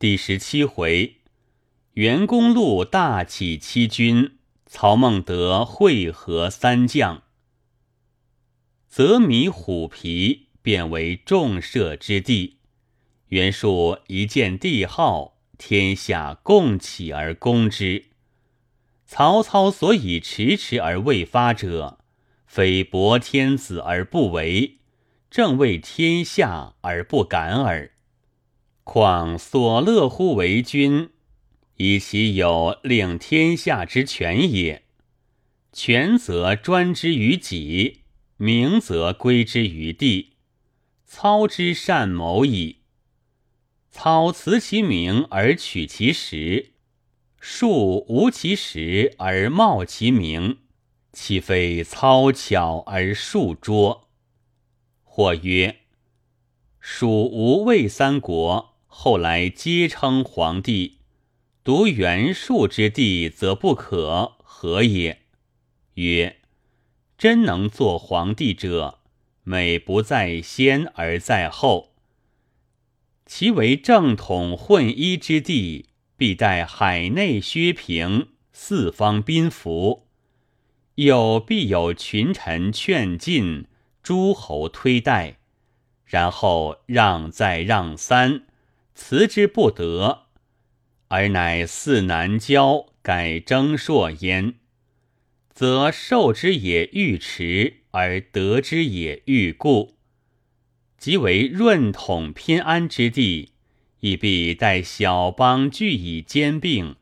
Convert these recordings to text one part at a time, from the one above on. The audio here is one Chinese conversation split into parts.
第十七回，袁公路大起七军，曹孟德会合三将。则迷虎皮，变为众射之地。袁术一见帝号，天下共起而攻之。曹操所以迟迟而未发者，非博天子而不为，正为天下而不敢耳。况所乐乎为君，以其有令天下之权也。权则专之于己，名则归之于地。操之善谋矣。操辞其名而取其实，术无其实而冒其名，岂非操巧而术拙？或曰：蜀吴魏三国。后来皆称皇帝，独袁术之地则不可，何也？曰：真能做皇帝者，美不在先而在后。其为正统混一之地，必待海内削平，四方宾服，又必有群臣劝进，诸侯推戴，然后让再让三。辞之不得，而乃似南郊改征朔焉，则受之也欲迟，而得之也欲固。即为润统偏安之地，亦必待小邦俱以兼并，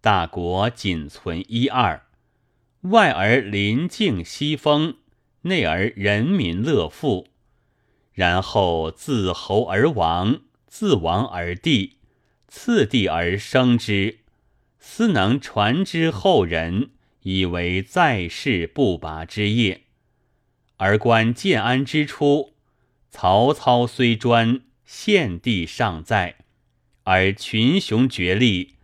大国仅存一二，外而临境西风，内而人民乐富，然后自侯而亡。自亡而帝，次帝而生之，斯能传之后人，以为在世不拔之业。而观建安之初，曹操虽专，献帝尚在，而群雄绝力，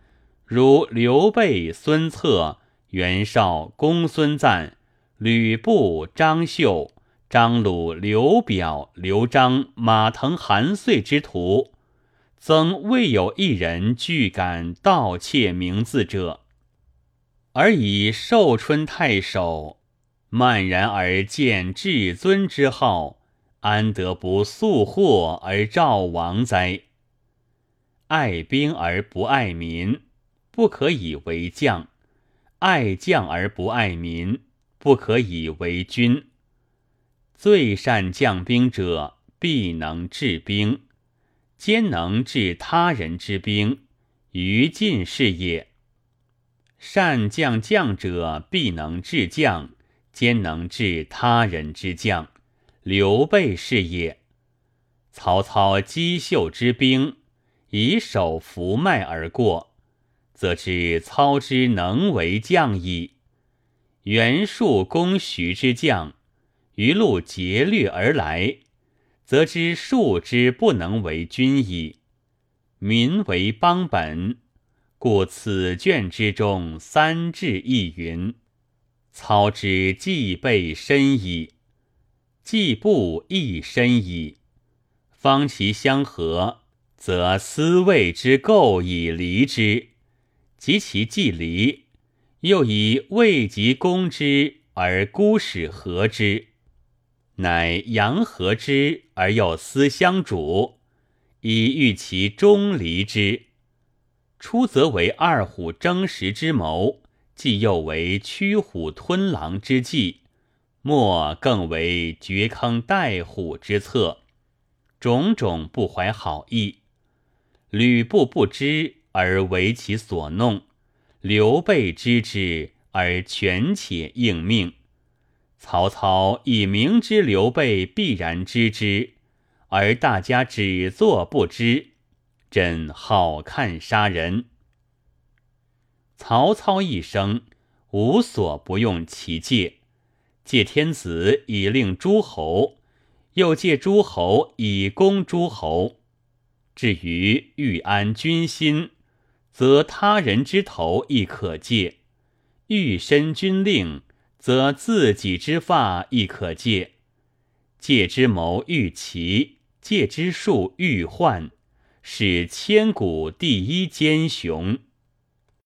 如刘备、孙策、袁绍、公孙瓒、吕布、张绣、张鲁、刘表、刘璋、马腾、韩遂之徒。曾未有一人具敢盗窃名字者，而以寿春太守漫然而见至尊之号，安得不速祸而召王哉？爱兵而不爱民，不可以为将；爱将而不爱民，不可以为君。最善将兵者，必能治兵。兼能治他人之兵，于尽是也。善将将者，必能治将，兼能治他人之将。刘备是也。曹操击秀之兵，以手扶脉而过，则知操之能为将矣。袁术攻徐之将，于路劫掠而来。则知数之不能为君矣。民为邦本，故此卷之中三至亦云：操之既备深矣，既不亦深矣。方其相合，则思谓之构以离之；及其既离，又以未及攻之而孤使合之。乃阳和之而又思相主，以欲其终离之。初则为二虎争食之谋，既又为驱虎吞狼之计，末更为掘坑待虎之策，种种不怀好意。吕布不知而为其所弄，刘备知之而权且应命。曹操已明知刘备必然知之，而大家只做不知，朕好看杀人。曹操一生无所不用其戒，借天子以令诸侯，又借诸侯以攻诸侯。至于欲安君心，则他人之头亦可借；欲申君令。则自己之发亦可借，借之谋欲奇，借之术欲幻，是千古第一奸雄。